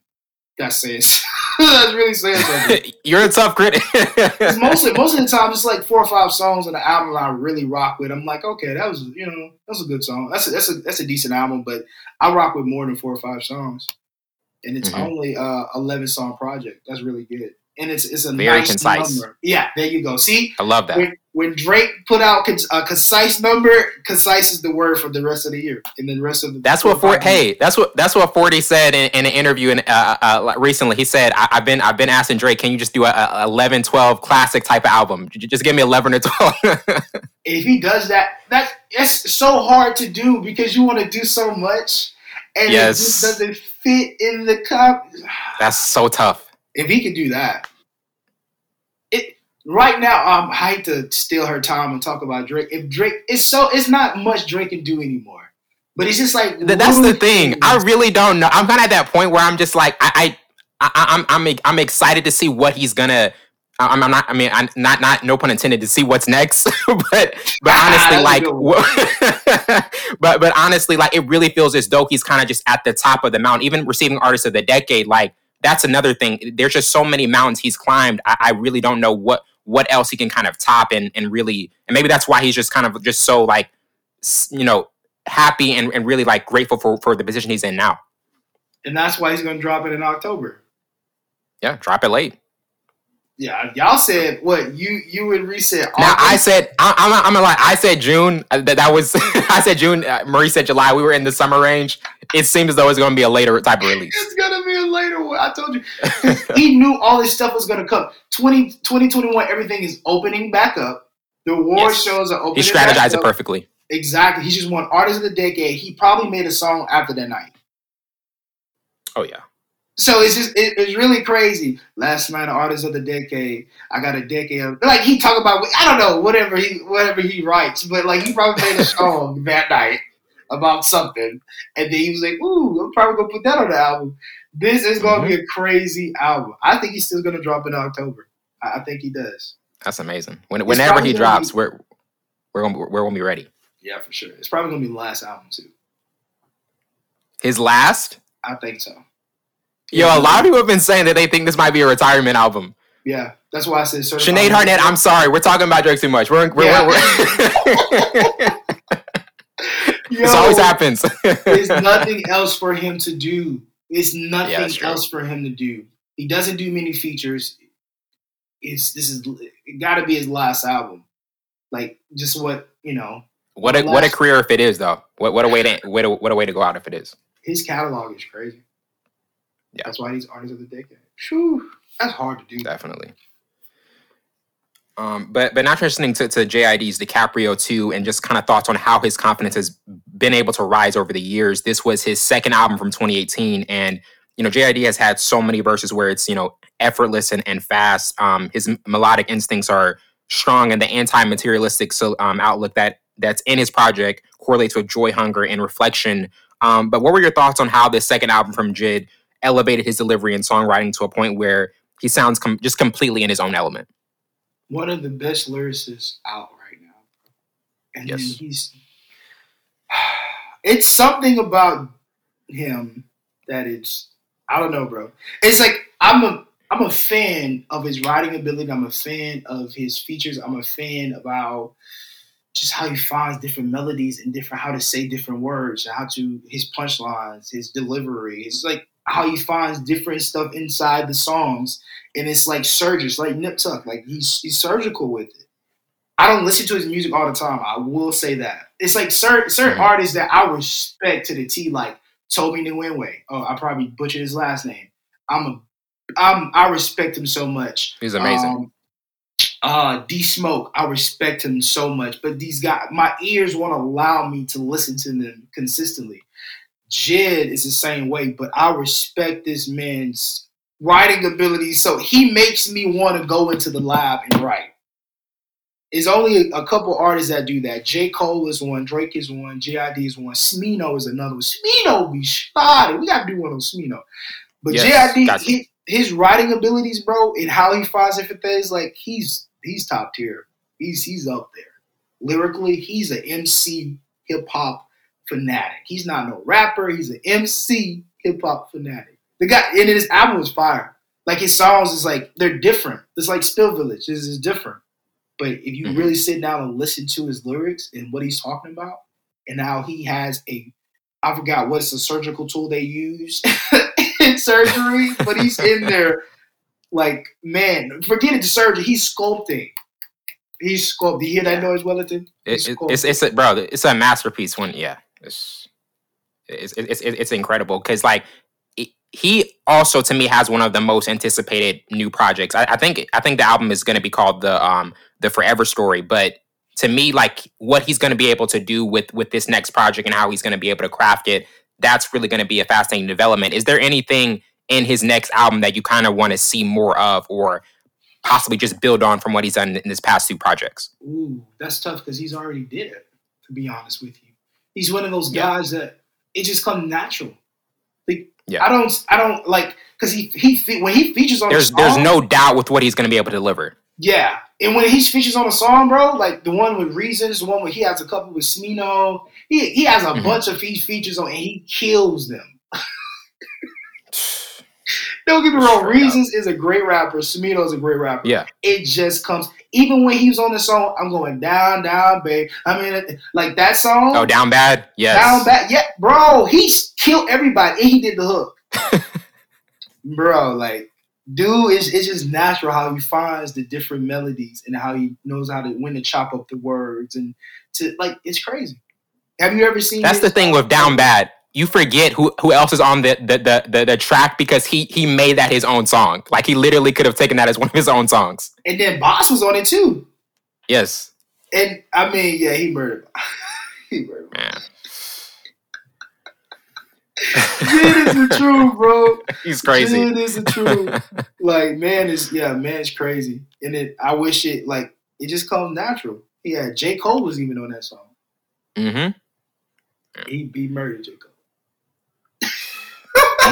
that says that's really saying something. You're a tough critic. most of, most of the time, it's like four or five songs on the album I really rock with. I'm like, okay, that was you know that's a good song. That's a, that's a that's a decent album, but I rock with more than four or five songs, and it's mm-hmm. only a 11 song project. That's really good and it's it's a very nice concise. number. Yeah, there you go. See, I love that. When, when, Drake put out a concise number, concise is the word for the rest of the year, and then the rest of the. That's what Forty. Hey, that's what that's what Forty said in, in an interview in, uh, uh, recently. He said, I, have been I've been asking Drake, can you just do a, a 11, 12 classic type of album? Just give me eleven or twelve. if he does that, that's it's so hard to do because you want to do so much, and yes. it just doesn't fit in the cup. That's so tough if he could do that, right now um, I'm hyped to steal her time and talk about Drake. If Drake, it's so it's not much Drake can do anymore. But it's just like that's the thing. I really don't know. I'm kind of at that point where I'm just like I, I, I I'm I'm I'm excited to see what he's gonna I'm, I'm, not. I mean, I'm not. Not no pun intended to see what's next. but but honestly, like, but but honestly, like, it really feels as though he's kind of just at the top of the mountain. Even receiving artist of the decade, like that's another thing. There's just so many mountains he's climbed. I, I really don't know what what else he can kind of top and and really and maybe that's why he's just kind of just so like you know happy and, and really like grateful for for the position he's in now. And that's why he's gonna drop it in October. Yeah, drop it late. Yeah, y'all said what you you and Reese said. Now I said I, am I'm, I'm a lie. I said June. Uh, that that was I said June. Uh, Marie said July. We were in the summer range. It seems as though it's going to be a later type of release. It's going to be a later one. I told you. he knew all this stuff was going to come. 20, 2021, everything is opening back up. The award yes. shows are opening. He strategized it perfectly. Exactly. He just won Artist of the Decade. He probably made a song after that night. Oh yeah. So it's just it, it's really crazy. Last night, artist of the decade. I got a decade of like he talk about I don't know whatever he whatever he writes, but like he probably made a song that night about something, and then he was like, "Ooh, I'm probably gonna put that on the album." This is gonna mm-hmm. be a crazy album. I think he's still gonna drop in October. I, I think he does. That's amazing. When, whenever he drops, be, we're we're gonna we're gonna be ready. Yeah, for sure. It's probably gonna be the last album too. His last? I think so. Yo, a lot of people have been saying that they think this might be a retirement album. Yeah, that's why I said. Sinead Harnett, I'm sorry, we're talking about Drake too much. We're, we're, yeah. we're, we're Yo, this always happens. there's nothing else for him to do. It's nothing yeah, else for him to do. He doesn't do many features. It's this is it got to be his last album. Like just what you know. What a what a career if it is though. What what a way to what a, what a way to go out if it is. His catalog is crazy. Yeah. That's why he's artist of the decade. Whew, that's hard to do. Definitely. Um, but but not transitioning to, to JID's DiCaprio 2, and just kind of thoughts on how his confidence has been able to rise over the years. This was his second album from 2018, and you know JID has had so many verses where it's you know effortless and, and fast. Um, his melodic instincts are strong, and the anti-materialistic so, um, outlook that that's in his project correlates with joy, hunger, and reflection. Um, but what were your thoughts on how this second album from JID elevated his delivery and songwriting to a point where he sounds com- just completely in his own element. One of the best lyricists out right now. And yes. he's it's something about him that it's I don't know, bro. It's like I'm a I'm a fan of his writing ability. I'm a fan of his features. I'm a fan of how just how he finds different melodies and different how to say different words and how to his punchlines, his delivery. It's like how he finds different stuff inside the songs, and it's like surgeons, like Nip Tuck, like he's he's surgical with it. I don't listen to his music all the time. I will say that it's like certain certain mm-hmm. artists that I respect to the T, like Tobe Nwigwe. Oh, I probably butchered his last name. I'm a I'm I respect him so much. He's amazing. Um, uh D Smoke, I respect him so much, but these guys, my ears won't allow me to listen to them consistently. Jid is the same way, but I respect this man's writing ability, so he makes me want to go into the lab and write. It's only a couple artists that do that. J. Cole is one, Drake is one, JID is one, Smino is another one. Smino be shot. We gotta do one on Smino. But yes, JID, he, his writing abilities, bro, and how he finds different things, like he's he's top tier. He's he's up there. Lyrically, he's an MC hip hop fanatic. He's not no rapper. He's an MC hip hop fanatic. The guy and his album was fire. Like his songs is like they're different. It's like Spillage Village. This is different. But if you mm-hmm. really sit down and listen to his lyrics and what he's talking about, and how he has a I forgot what's the surgical tool they use in surgery, but he's in there like, man, forget it, the surgery. He's sculpting. He's sculpting. Do you hear that noise, Wellington? It, it, it's it's a, bro. It's a masterpiece. When yeah, it's it's it's, it's incredible because like he also to me has one of the most anticipated new projects. I, I think I think the album is going to be called the um the Forever Story, but to me like what he's going to be able to do with with this next project and how he's going to be able to craft it that's really going to be a fascinating development is there anything in his next album that you kind of want to see more of or possibly just build on from what he's done in his past two projects? Ooh, that's tough because he's already did it, to be honest with you. He's one of those guys yeah. that it just comes natural. Like yeah. I don't I don't like because he he when he features on there's song, there's no doubt with what he's going to be able to deliver. Yeah, and when he features on a song, bro, like the one with Reasons, the one where he has a couple with Smino, he he has a mm-hmm. bunch of features on, and he kills them. Don't get me wrong. Reasons is a great rapper. Smino is a great rapper. Yeah. It just comes. Even when he was on the song, I'm going down, down, babe. I mean, like that song. Oh, down bad. Yes. Down bad. Yeah, bro. He killed everybody, and he did the hook. bro, like, dude, it's, it's just natural how he finds the different melodies and how he knows how to when to chop up the words and to like. It's crazy. Have you ever seen? That's the thing with down bad you forget who who else is on the the, the the the track because he he made that his own song. Like he literally could have taken that as one of his own songs. And then Bas was on it too. Yes. And I mean, yeah, he murdered. he murdered. Man. Jid is the truth, bro. He's crazy. Jid is the truth. like man is yeah, man is crazy. And it I wish it like it just comes natural. Yeah, J. Cole was even on that song. Mm-hmm. He be murdered J. Cole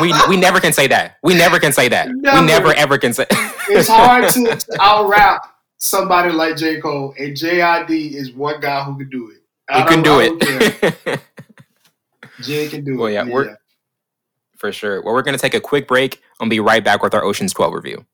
we we never can say that. We never can say that. Never. We never ever can say. it's hard to, to out rap somebody like J Cole, and JID is one guy who can do it. I he can do it. Jay can do well, it. Yeah, yeah, we're for sure. Well, we're gonna take a quick break and be right back with our Ocean's Twelve review.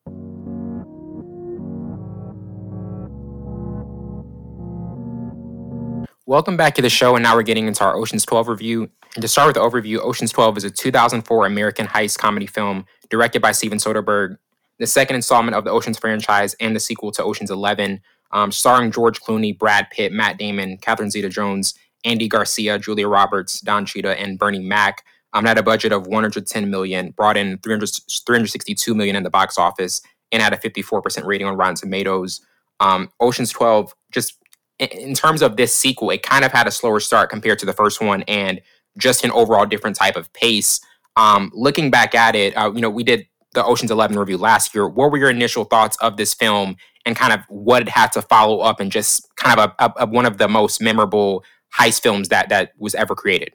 Welcome back to the show, and now we're getting into our Ocean's 12 review. And to start with the overview, Ocean's 12 is a 2004 American heist comedy film directed by Steven Soderbergh, the second installment of the Ocean's franchise and the sequel to Ocean's 11, um, starring George Clooney, Brad Pitt, Matt Damon, Catherine Zeta-Jones, Andy Garcia, Julia Roberts, Don Cheadle, and Bernie Mac. Um, had a budget of 110 million, brought in 300, 362 million in the box office, and had a 54% rating on Rotten Tomatoes. Um, Ocean's 12 just in terms of this sequel, it kind of had a slower start compared to the first one and just an overall different type of pace. Um, looking back at it, uh, you know, we did the Ocean's Eleven review last year. What were your initial thoughts of this film and kind of what it had to follow up and just kind of a, a, a one of the most memorable heist films that that was ever created?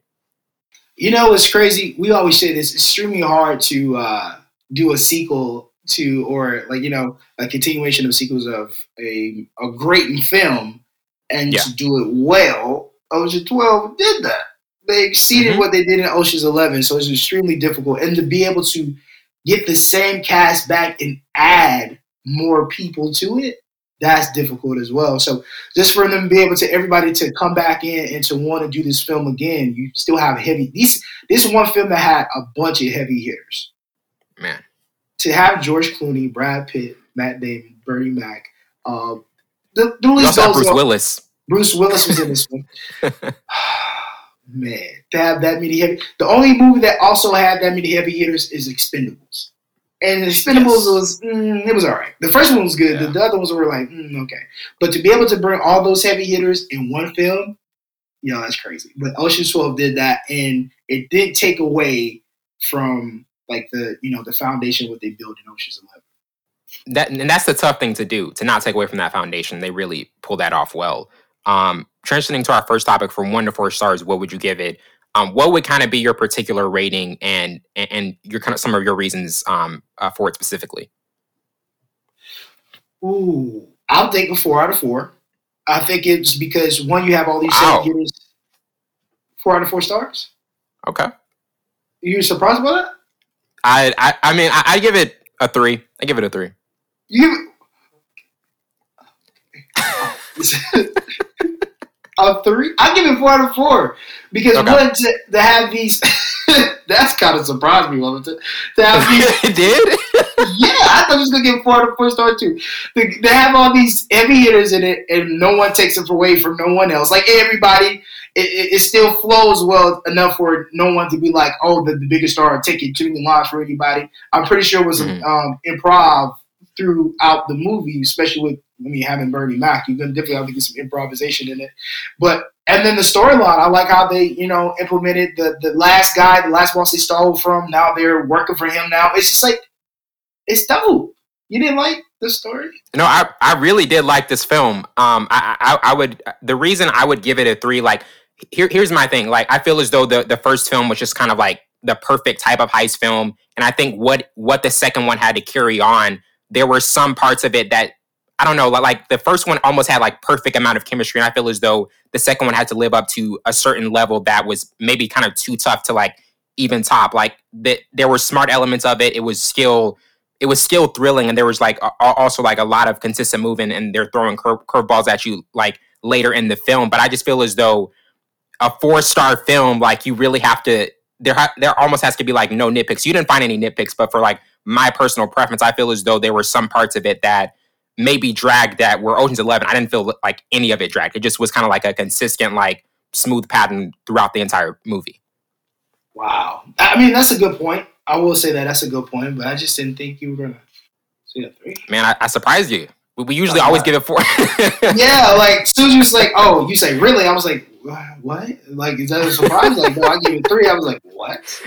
You know, it's crazy. We always say this: extremely hard to uh, do a sequel to, or like you know, a continuation of sequels of a a great film and yeah. to do it well, Ocean 12 did that. They exceeded mm-hmm. what they did in Ocean's 11, so it's extremely difficult. And to be able to get the same cast back and add more people to it, that's difficult as well. So just for them to be able to everybody to come back in and to want to do this film again, you still have heavy. These this one film that had a bunch of heavy hitters. Man, to have George Clooney, Brad Pitt, Matt Damon, Bernie Mac, uh, the, the list goes Bruce Willis. Bruce Willis was in this one. Man, to have that many heavy. The only movie that also had that many heavy hitters is Expendables. And Expendables yes. was mm, it was all right. The first one was good. Yeah. The, the, other ones were like mm, okay, but to be able to bring all those heavy hitters in one film, you know that's crazy. But Ocean Twelve did that, and it did take away from like the you know the foundation what they built in Ocean's Eleven. That and that's the tough thing to do to not take away from that foundation. They really pull that off well. Um, transitioning to our first topic from one to four stars, what would you give it? Um, what would kind of be your particular rating and and your kind of some of your reasons um, uh, for it specifically? Ooh, I'll take a four out of four. I think it's because one, you have all these wow. Four out of four stars. Okay. You surprised by that? I I, I mean I, I, give it a three. I give it a three. You a three? I give it four out of four because okay. one to, to have these. that's kind of surprised me, woman. To, to have these, it did. yeah, I thought it was gonna get four out of four star too. To, to have all these heavy hitters in it, and no one takes it away from no one else. Like everybody, it, it, still flows well enough for no one to be like, oh, the, the biggest star taking too many lines for anybody. I'm pretty sure it was mm-hmm. um, improv throughout the movie, especially with I mean having Bernie Mac. You're gonna definitely have to get some improvisation in it. But and then the storyline, I like how they you know implemented the the last guy, the last boss they stole from. Now they're working for him. Now it's just like it's dope. You didn't like the story? No, I, I really did like this film. Um, I, I I would the reason I would give it a three. Like here here's my thing. Like I feel as though the the first film was just kind of like the perfect type of heist film, and I think what what the second one had to carry on there were some parts of it that I don't know, like the first one almost had like perfect amount of chemistry, and I feel as though the second one had to live up to a certain level that was maybe kind of too tough to like even top. Like that, there were smart elements of it. It was still, it was still thrilling, and there was like a, also like a lot of consistent moving, and they're throwing curve curveballs at you like later in the film. But I just feel as though a four star film, like you really have to there. Ha- there almost has to be like no nitpicks. You didn't find any nitpicks, but for like my personal preference, I feel as though there were some parts of it that maybe dragged that were Ocean's Eleven. I didn't feel like any of it dragged. It just was kind of like a consistent, like smooth pattern throughout the entire movie. Wow. I mean, that's a good point. I will say that that's a good point, but I just didn't think you were gonna say a three. Man, I, I surprised you. We, we usually oh, always give it four. yeah, like you was like, "Oh," you say, "Really?" I was like, "What?" Like, is that a surprise? like, no, I give it three. I was like, "What?"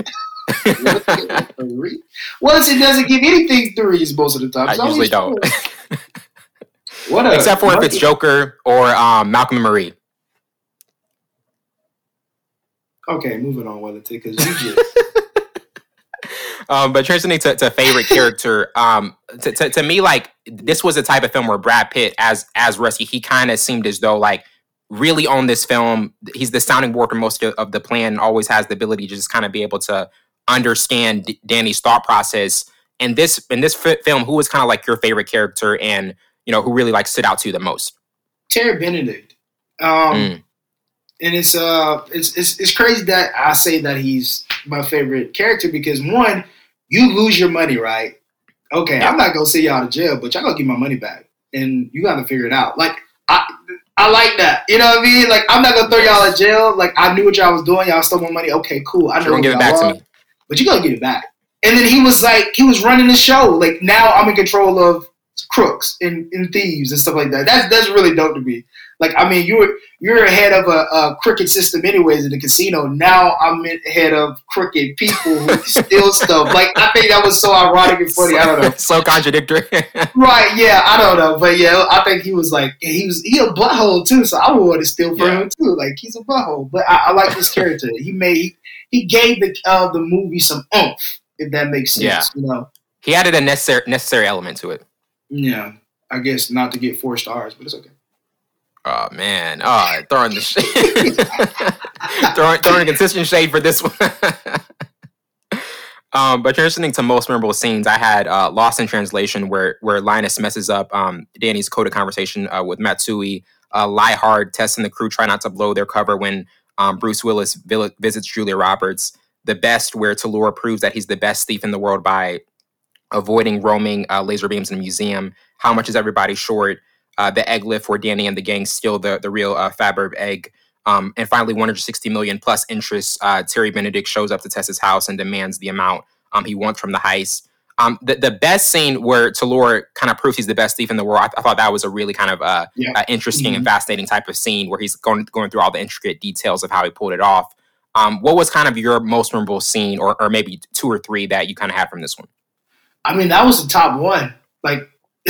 three? Once it doesn't give anything threes most of the time. I usually don't. what a, Except for if it's Joker or um, Malcolm and Marie. Okay, moving on, Wellington, because you just. um, but transitioning to, to favorite character, um, to, to, to, me, like this was a type of film where Brad Pitt, as as Rusty, he kind of seemed as though like really on this film, he's the sounding board for most of the plan. Always has the ability to just kind of be able to understand D- Danny's thought process. And this in this f- film, who was kind of like your favorite character, and you know who really like stood out to you the most? Terry Benedict. Um, mm. And it's uh, it's, it's it's crazy that I say that he's my favorite character because one, you lose your money, right? Okay. I'm not gonna send y'all to jail, but y'all gonna get my money back, and you got to figure it out. Like I, I like that. You know what I mean? Like I'm not gonna throw y'all in jail. Like I knew what y'all was doing. Y'all stole my money. Okay, cool. I know. You're gonna give it back are. to me but you gotta get it back. And then he was like, he was running the show. Like now I'm in control of crooks and, and thieves and stuff like that. That's that's really dope to me. Like I mean, you're you're ahead of a, a crooked system anyways in the casino. Now I'm ahead of crooked people who steal stuff. Like I think that was so ironic and funny. I don't know. so contradictory. right? Yeah, I don't know, but yeah, I think he was like he was he a butthole too. So I would want to steal from yeah. him too. Like he's a butthole, but I, I like this character. He made he gave the uh, the movie some oomph, if that makes sense. Yeah. You know, he added a necessary necessary element to it. Yeah, I guess not to get four stars, but it's okay. Oh man! Oh, throwing the shade, throwing throwing consistent shade for this one. Um, but listening to most memorable scenes, I had uh, Lost in Translation, where where Linus messes up um, Danny's coded conversation uh, with Matsui. Uh, lie hard, Tess and the crew try not to blow their cover when um, Bruce Willis visits Julia Roberts. The best, where Toulour proves that he's the best thief in the world by avoiding roaming uh, laser beams in a museum. How much is everybody short? Uh, the egg lift where Danny and the gang steal the the real uh, Fabergé egg. Um, and finally, 160 million plus interest. Uh, Terry Benedict shows up to Tessa's house and demands the amount um, he wants from the heist. Um, the, the best scene where Toulour kind of proves he's the best thief in the world, I, I thought that was a really kind of uh, yeah. uh, interesting mm-hmm. and fascinating type of scene where he's going going through all the intricate details of how he pulled it off. Um, what was kind of your most memorable scene, or, or maybe two or three that you kind of had from this one? I mean, that was the top one. Like,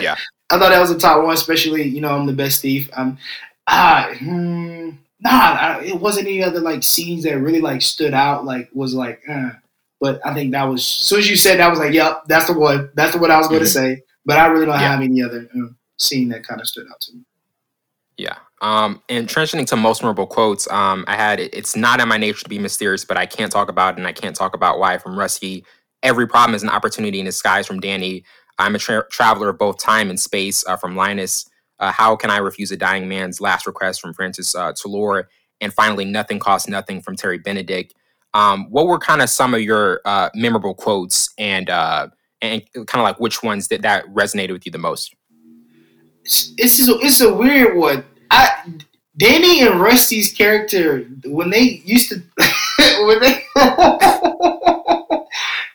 yeah, I thought that was the top one, especially you know I'm the best thief. Um, ah, hmm, nah, I, it wasn't any other like scenes that really like stood out. Like was like, uh, but I think that was as soon as you said that I was like, yep, that's the one. That's the one I was going to mm-hmm. say. But I really don't yeah. have any other uh, scene that kind of stood out to me. Yeah. Um, and transitioning to most memorable quotes, um, I had it's not in my nature to be mysterious, but I can't talk about it and I can't talk about why from Rusty. Every problem is an opportunity in disguise from Danny. I'm a tra- traveler of both time and space uh, from Linus. Uh, how can I refuse a dying man's last request from Francis uh? And finally, nothing costs nothing from Terry Benedict. Um, what were kind of some of your uh, memorable quotes and uh, and kind of like which ones that that resonated with you the most? It's it's, a, it's a weird one. I Danny and Rusty's character when they used to when they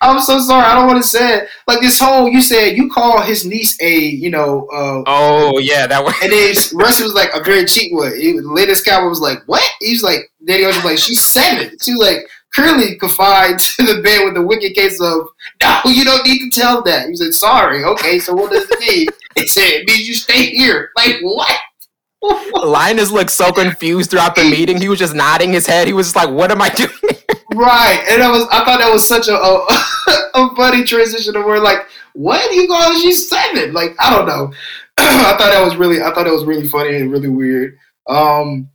I'm so sorry. I don't want to say it. Like this whole, you said you call his niece a, you know. Uh, oh yeah, that was. and then Rusty was like a very cheap one. He, the latest guy was like, "What?" He was like, Danny was like, "She's seven. She was like currently confined to the bed with the wicked case of, no, you don't need to tell that. He said, sorry. Okay, so what does it mean? He said, it means you stay here. Like what? Linus looked so confused throughout the meeting. He was just nodding his head. He was just like, "What am I doing?" right, and I was I thought that was such a a, a funny transition of where like, "What you going? She's seven. Like I don't know. I thought that was really I thought that was really funny and really weird. Um,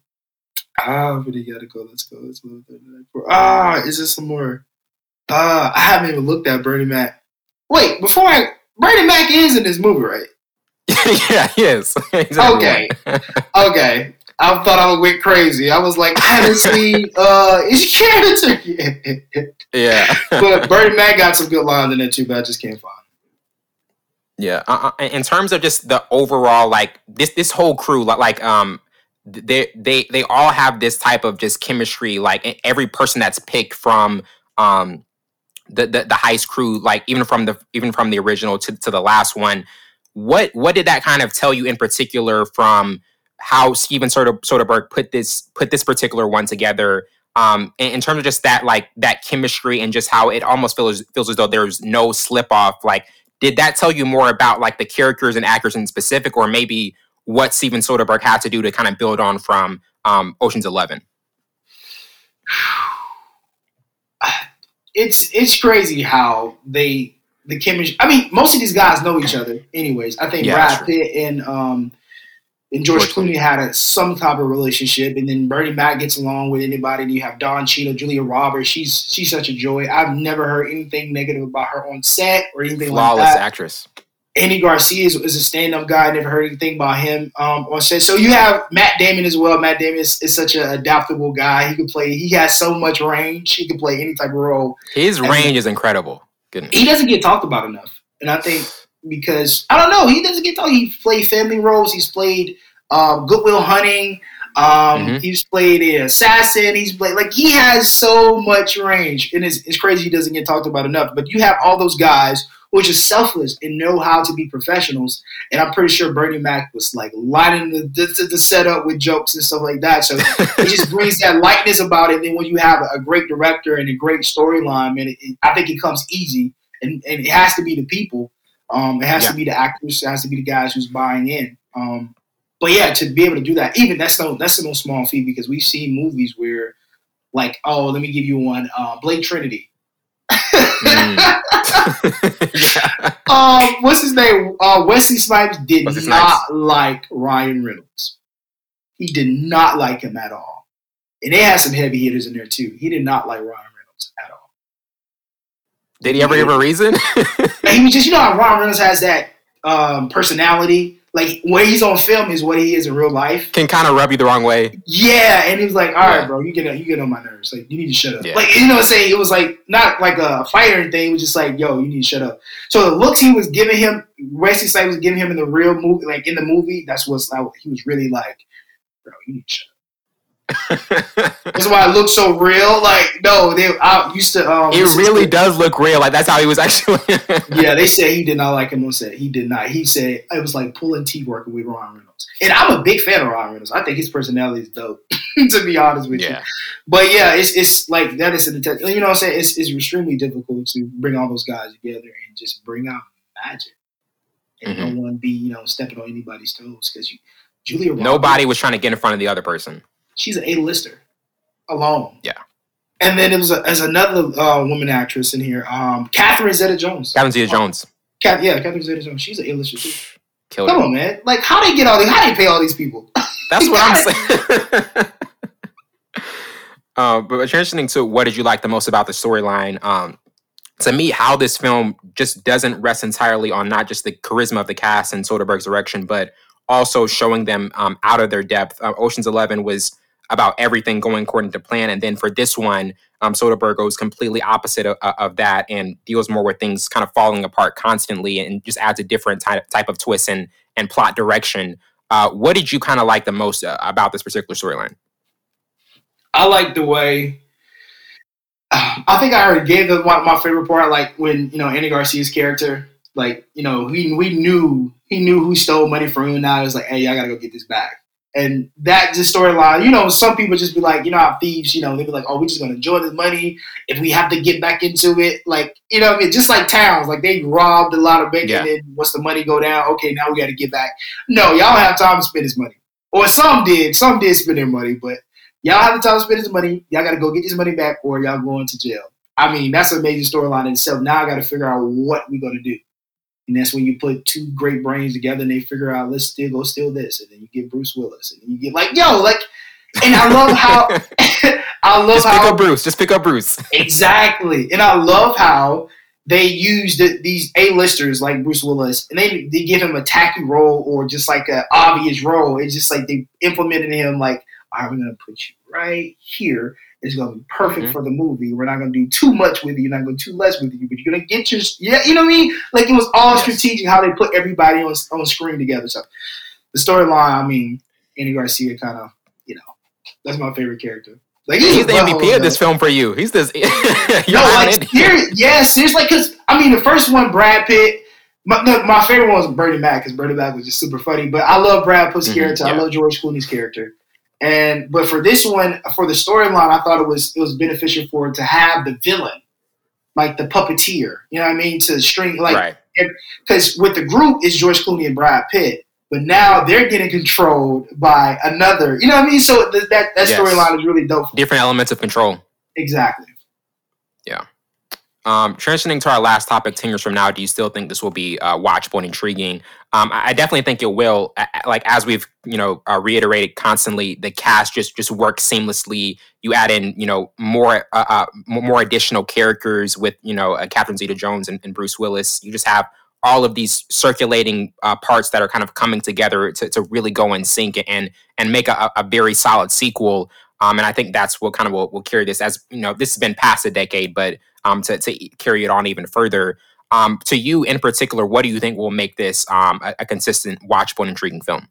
ah, but you gotta go. Let's go. Let's go. Ah, is this some more? Uh, I haven't even looked at Bernie Mac. Wait, before I Bernie Mac is in this movie, right? yeah, yes. okay. okay. I thought I went crazy. I was like, I haven't seen uh is character yet. Yeah. but Bernie Mac got some good lines in there too, but I just can't find. Yeah. Uh, uh, in terms of just the overall like this this whole crew like like um they they they all have this type of just chemistry like every person that's picked from um the, the the heist crew like even from the even from the original to, to the last one what what did that kind of tell you in particular from how Steven Soderbergh put this put this particular one together? Um, in, in, terms of just that like that chemistry and just how it almost feels feels as though there's no slip off like did that tell you more about like the characters and actors in specific or maybe what Steven Soderbergh had to do to kind of build on from um, Ocean's Eleven it's it's crazy how they the chemistry. I mean, most of these guys know each other, anyways. I think yeah, Brad Pitt and um and George, George Clooney had a, some type of relationship, and then Bernie Mac gets along with anybody. And you have Don Cheadle, Julia Roberts. She's she's such a joy. I've never heard anything negative about her on set or anything Flawless like that. Lawless actress. Andy Garcia is, is a stand-up guy. I never heard anything about him um, on set. So you have Matt Damon as well. Matt Damon is, is such an adaptable guy. He can play. He has so much range. He can play any type of role. His and range is incredible. Goodness. He doesn't get talked about enough, and I think because I don't know, he doesn't get talked. He played family roles. He's played uh, Good Will Hunting. Um, mm-hmm. He's played an assassin. He's played like he has so much range, and it's, it's crazy he doesn't get talked about enough. But you have all those guys who is selfless and know how to be professionals. And I'm pretty sure Bernie Mac was like lining the, the, the setup with jokes and stuff like that. So it just brings that lightness about it. And then when you have a great director and a great storyline, and it, it, I think it comes easy. And, and it has to be the people. Um, it has yeah. to be the actors. It has to be the guys who's buying in. Um, but yeah, to be able to do that, even that's no that's no small feat because we've seen movies where, like, oh, let me give you one, uh, Blade Trinity. Mm. yeah. Um, what's his name? Uh, Wesley Snipes did Wesley not Snipes? like Ryan Reynolds. He did not like him at all, and they had some heavy hitters in there too. He did not like Ryan Reynolds at all. Did he ever give a reason? he was just, you know, how Ryan Reynolds has that um, personality like what he's on film is what he is in real life. Can kind of rub you the wrong way. Yeah, and he was like, "All right, yeah. bro, you get you get on my nerves. Like you need to shut up." Yeah. Like you know, what I'm saying it was like not like a fight or anything. It was just like, "Yo, you need to shut up." So the looks he was giving him, Wesley Snipes was giving him in the real movie, like in the movie, that's what's like, he was really like, "Bro, you need to shut up." That's why it looks so real. Like, no, they I used to. Um, it really does look real. Like that's how he was actually. yeah, they said he did not like him on set. He did not. He said it was like pulling teeth working with Ron Reynolds. And I'm a big fan of Ron Reynolds. I think his personality is dope. to be honest with yeah. you. But yeah, it's it's like that is an intense. You know what I'm saying? It's it's extremely difficult to bring all those guys together and just bring out magic. And mm-hmm. no one be you know stepping on anybody's toes because you. Julia. Roberts, Nobody was trying to get in front of the other person she's an A-lister alone. Yeah. And then it was a, as another uh, woman actress in here, um, Catherine Zeta-Jones. Catherine Zeta-Jones. Cat, yeah, Catherine Zeta-Jones. She's an A-lister too. Killed Come on, man. Like, how do they get all these? How do they pay all these people? That's what I'm saying. uh, but transitioning to what did you like the most about the storyline? Um, to me, how this film just doesn't rest entirely on not just the charisma of the cast and Soderbergh's direction, but also showing them um, out of their depth. Uh, Ocean's Eleven was about everything going according to plan, and then for this one, um, Soderbergh goes completely opposite of, of, that and deals more with things kind of falling apart constantly, and just adds a different type type of twist and and plot direction. Uh, what did you kind of like the most uh, about this particular storyline? I like the way. I think I already gave them my, favorite part, like when you know Andy Garcia's character like you know we we knew he knew who stole money from him. Now it's like, hey, I gotta go get this back. And that just storyline, you know, some people just be like, you know, how thieves, you know, they be like, oh, we're just gonna enjoy this money. If we have to get back into it, like, you know, I mean, just like towns, like they robbed a lot of bank, yeah. and then once the money go down, okay, now we got to get back. No, y'all have time to spend this money, or some did, some did spend their money, but y'all have the time to spend this money. Y'all got to go get this money back, or y'all going to jail. I mean, that's a major storyline in itself. Now I got to figure out what we're gonna do. And that's when you put two great brains together and they figure out, let's still go steal this. And then you get Bruce Willis. And you get like, yo, like, and I love how, I love just how. Just pick up Bruce. Just pick up Bruce. exactly. And I love how they use the, these A-listers like Bruce Willis and they, they give him a tacky role or just like an obvious role. It's just like they implemented him like, I'm going to put you right here it's to be perfect mm-hmm. for the movie. We're not to do too much with you. You're not to do too less with you, but you're to get your yeah. You know what I mean? Like it was all yes. strategic how they put everybody on on screen together. So the storyline, I mean, Andy Garcia kind of, you know, that's my favorite character. Like he's, he's the MVP of this film for you. He's this. no, like serious, yeah, seriously. Because I mean, the first one, Brad Pitt. My, no, my favorite one was Bernie Mac because Bernie Mac was just super funny. But I love Brad Pitt's mm-hmm, character. Yeah. I love George Clooney's character. And but for this one, for the storyline, I thought it was it was beneficial for it to have the villain, like the puppeteer. You know what I mean? To string like because right. with the group is George Clooney and Brad Pitt, but now they're getting controlled by another. You know what I mean? So th- that that yes. storyline is really dope. Different elements of control. Exactly. Yeah. Um, transitioning to our last topic, 10 years from now, do you still think this will be uh, watchable and intriguing? Um, I definitely think it will. Like as we've you know uh, reiterated constantly, the cast just just works seamlessly. You add in you know more uh, uh, more additional characters with you know uh, Catherine Zeta-Jones and, and, Bruce Willis. You just have all of these circulating uh, parts that are kind of coming together to, to really go and sync and and make a, a very solid sequel. Um, and I think that's what kind of will, will carry this as you know this has been past a decade, but um, to, to carry it on even further. Um, to you in particular, what do you think will make this um, a, a consistent, watchable, and intriguing film?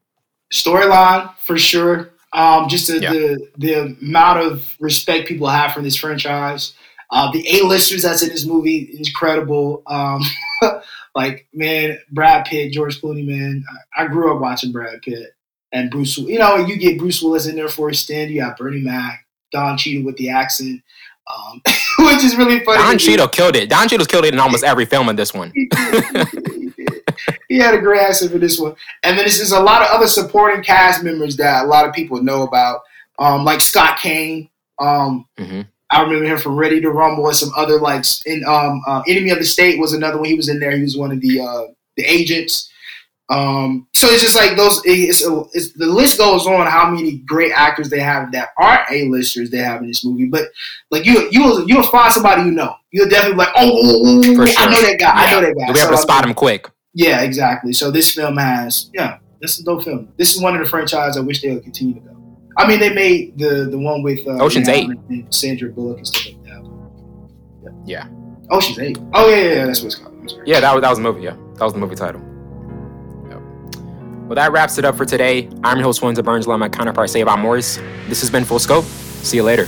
Storyline for sure. Um, just the, yeah. the, the amount of respect people have for this franchise. Uh, the A-listers that's in this movie incredible. Um, like man, Brad Pitt, George Clooney, man. I, I, grew up watching Brad Pitt and Bruce. You know, you get Bruce Willis in there for a stand. You got Bernie Mac, Don Cheadle with the accent um, which is really funny. Don Cheadle killed it. Don Cheadle's killed it in almost every film in this one. he, he had a great accent for this one, and then this is a lot of other supporting cast members that a lot of people know about, um, like Scott Caan. Um, mm-hmm. I remember him from Ready to Rumble and some other like in um, uh, Enemy of the State was another one. He was in there. He was one of the uh, the agents. Um, so it's just like those. It's, it's the list goes on how many great actors they have that are A-listers they have in this movie. But like you, you will you'll find somebody you know. You'll definitely be like, oh, sure. I know that guy. Yeah. I know that guy. You'll be able so, to spot him quick. Yeah, exactly. So this film has yeah, this is a dope film. This is one of the franchises I wish they would continue to go. I mean, they made the the one with uh, Ocean's Eight, and Sandra Bullock and stuff like that. Yeah. yeah. Ocean's Eight. Oh yeah, yeah, yeah that's what it's called. Yeah, that was that was the movie. Yeah, that was the movie title. Well, that wraps it up for today. I'm your host, Windsor Burns. Let my counterpart about Morris. This has been Full Scope. See you later.